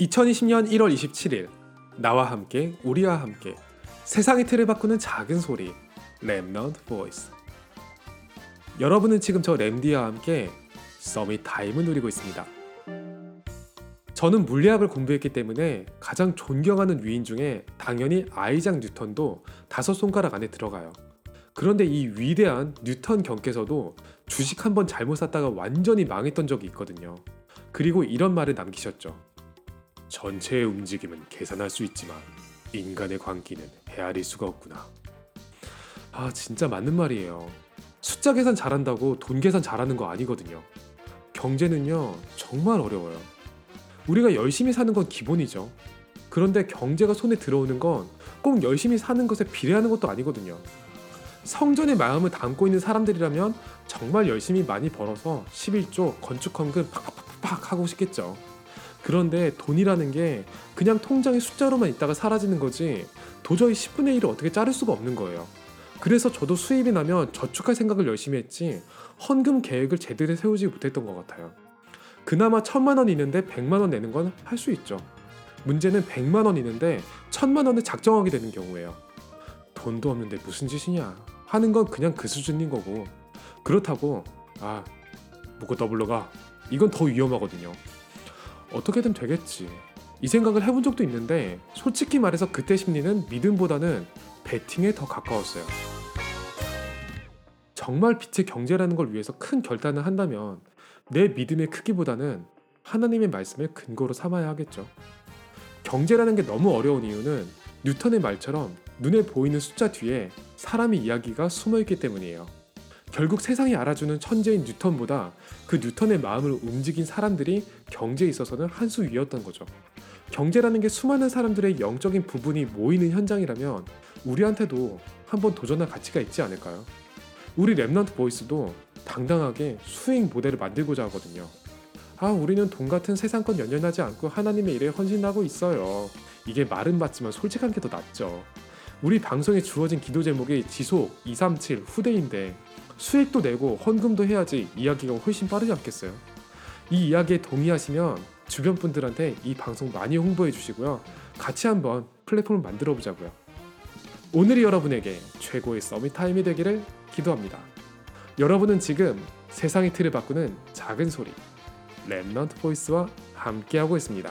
2020년 1월 27일 나와 함께 우리와 함께 세상의 틀을 바꾸는 작은 소리 Remnant Voice 여러분은 지금 저 램디와 함께 Summit Time을 누리고 있습니다. 저는 물리학을 공부했기 때문에 가장 존경하는 위인 중에 당연히 아이작 뉴턴도 다섯 손가락 안에 들어가요. 그런데 이 위대한 뉴턴 경께서도 주식 한 번 잘못 샀다가 완전히 망했던 적이 있거든요. 그리고 이런 말을 남기셨죠. 전체의 움직임은 계산할 수 있지만 인간의 광기는 헤아릴 수가 없구나. 아 진짜 맞는 말이에요. 숫자 계산 잘한다고 돈 계산 잘하는 거 아니거든요. 경제는요 정말 어려워요. 우리가 열심히 사는 건 기본이죠. 그런데 경제가 손에 들어오는 건 꼭 열심히 사는 것에 비례하는 것도 아니거든요. 성전의 마음을 담고 있는 사람들이라면 정말 열심히 많이 벌어서 11조 건축 헌금 팍팍팍팍 하고 싶겠죠. 그런데 돈이라는 게 그냥 통장에 숫자로만 있다가 사라지는 거지 도저히 10분의 1을 어떻게 자를 수가 없는 거예요. 그래서 저도 수입이 나면 저축할 생각을 열심히 했지 헌금 계획을 제대로 세우지 못했던 것 같아요. 그나마 천만 원 있는데 백만 원 내는 건 할 수 있죠. 문제는 백만 원 있는데 천만 원을 작정하게 되는 경우예요. 돈도 없는데 무슨 짓이냐 하는 건 그냥 그 수준인 거고 그렇다고 아 묻고 더블로 가 이건 더 위험하거든요. 어떻게든 되겠지. 이 생각을 해본 적도 있는데 솔직히 말해서 그때 심리는 믿음보다는 베팅에 더 가까웠어요. 정말 빛의 경제라는 걸 위해서 큰 결단을 한다면 내 믿음의 크기보다는 하나님의 말씀을 근거로 삼아야 하겠죠. 경제라는 게 너무 어려운 이유는 뉴턴의 말처럼 눈에 보이는 숫자 뒤에 사람의 이야기가 숨어 있기 때문이에요. 결국 세상이 알아주는 천재인 뉴턴보다 그 뉴턴의 마음을 움직인 사람들이 경제에 있어서는 한 수 위였던 거죠. 경제라는 게 수많은 사람들의 영적인 부분이 모이는 현장이라면 우리한테도 한번 도전할 가치가 있지 않을까요? 우리 Remnant Voice도 당당하게 수익 모델을 만들고자 하거든요. 아, 우리는 돈 같은 세상권 연연하지 않고 하나님의 일에 헌신하고 있어요. 이게 말은 맞지만 솔직한 게 더 낫죠. 우리 방송에 주어진 기도 제목이 지속 237 후대인데 수익도 내고 헌금도 해야지 이야기가 훨씬 빠르지 않겠어요? 이 이야기에 동의하시면 주변 분들한테 이 방송 많이 홍보해 주시고요. 같이 한번 플랫폼을 만들어 보자고요. 오늘이 여러분에게 최고의 서밋 타임이 되기를 기도합니다. 여러분은 지금 세상의 틀을 바꾸는 작은 소리 랩넌트 보이스와 함께하고 있습니다.